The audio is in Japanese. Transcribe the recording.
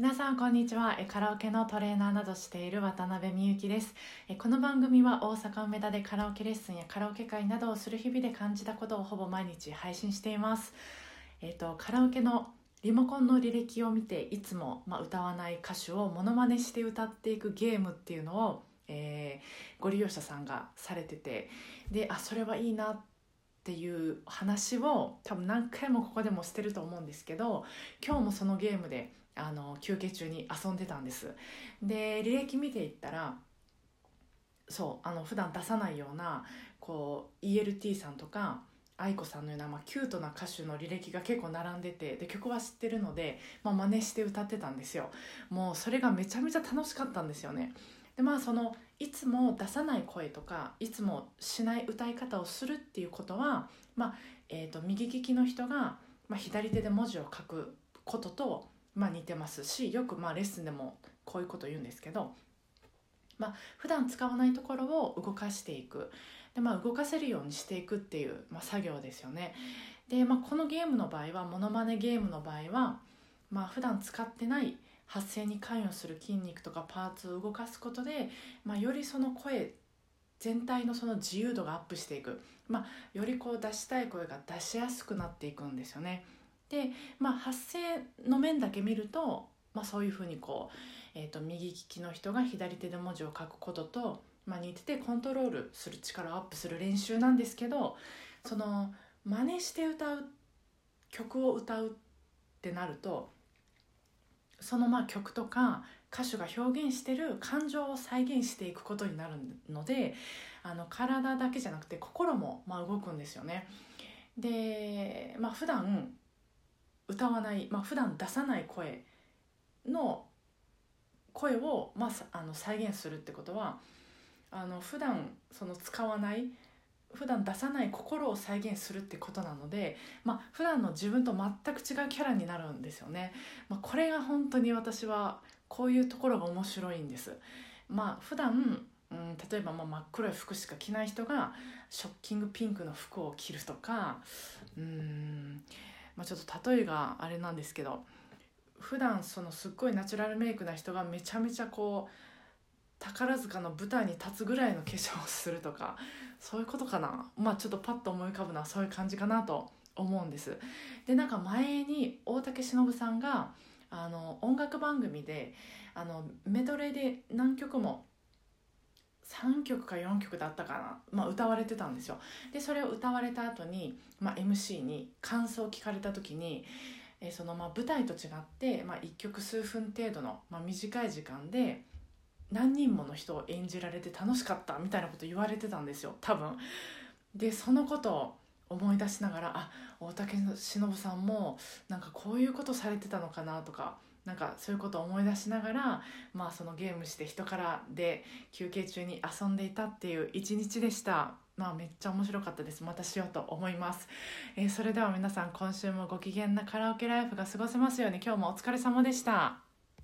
皆さんこんにちは。えカラオケのトレーナーなどしている渡辺美幸です。えこの番組は大阪梅田でカラオケレッスンやカラオケ会などをする日々で感じたことをほぼ毎日配信しています。えっ、とカラオケのリモコンの履歴を見ていつも、まあ、歌わない歌手をモノマネして歌っていくゲームっていうのを、えーご利用者さんがされててであそれはいいなっていう話を多分何回もここでもしてると思うんですけど今日もそのゲームであの休憩中に遊んでたんです。で履歴見ていったらそうあの普段出さないようなこう ELT さんとか愛子さんのような、まあ、キュートな歌手の履歴が結構並んでてで曲は知ってるので、まあ、真似して歌ってたんですよ。もうそれがめちゃめちゃ楽しかったんですよね。でまあそのいつも出さない声とかいつもしない歌い方をするっていうことは、まあえー、と右利きの人が、まあ、左手で文字を書くことと、まあ、似てますしよくまあレッスンでもこういうこと言うんですけど、まあ普段使わないところを動かしていくで、まあ、動かせるようにしていくっていう、まあ、作業ですよね。で、まあ、このゲームの場合はモノマネゲームの場合は、まあ普段使ってない発声に関与する筋肉とかパーツを動かすことで、まあ、よりその声全体のその自由度がアップしていく、まあ、よりこう出したい声が出しやすくなっていくんですよね。で、まあ、発声の面だけ見ると、まあ、そういうふうにこう、えー、と右利きの人が左手で文字を書くことと、まあ、似ててコントロールする力をアップする練習なんですけどその真似して歌う曲を歌うってなるとそのまあ曲とか歌手が表現してる感情を再現していくことになるのであの体だけじゃなくて心もまあ動くんですよね。で、まあ普段歌わない、まあ普段出さない声の声を、まあ、あの再現するってことはあの普段その使わない普段出さない心を再現するってことなので、まあ普段の自分と全く違うキャラになるんですよね。まあ、これが本当に私はこういうところが面白いんです。まあ普段うん、例えばまあ真っ黒い服しか着ない人がショッキングピンクの服を着るとかうん、まあ、ちょっと例えがあれなんですけど普段そのすっごいナチュラルメイクな人がめちゃめちゃこう宝塚の舞台に立つぐらいの化粧をするとかそういうことかな。まあちょっとパッと思い浮かぶのはそういう感じかなと思うんです。でなんか前に大竹しのぶさんがあの音楽番組であのメドレーで何曲も3曲か4曲だったかな、まあ、歌われてたんですよ。でそれを歌われた後に、まあ、MC に感想を聞かれた時にえそのまあ舞台と違って、まあ、1曲数分程度の、まあ、短い時間で何人もの人を演じられて楽しかったみたいなこと言われてたんですよ多分。でそのことを思い出しながらあ大竹しのぶさんもなんかこういうことされてたのかなとかなんかそういうことを思い出しながら、まあ、そのゲームして人からで休憩中に遊んでいたっていう一日でした。まあ、めっちゃ面白かったですまたしようと思います、えーそれでは皆さん今週もご機嫌なカラオケライフが過ごせますように今日もお疲れ様でした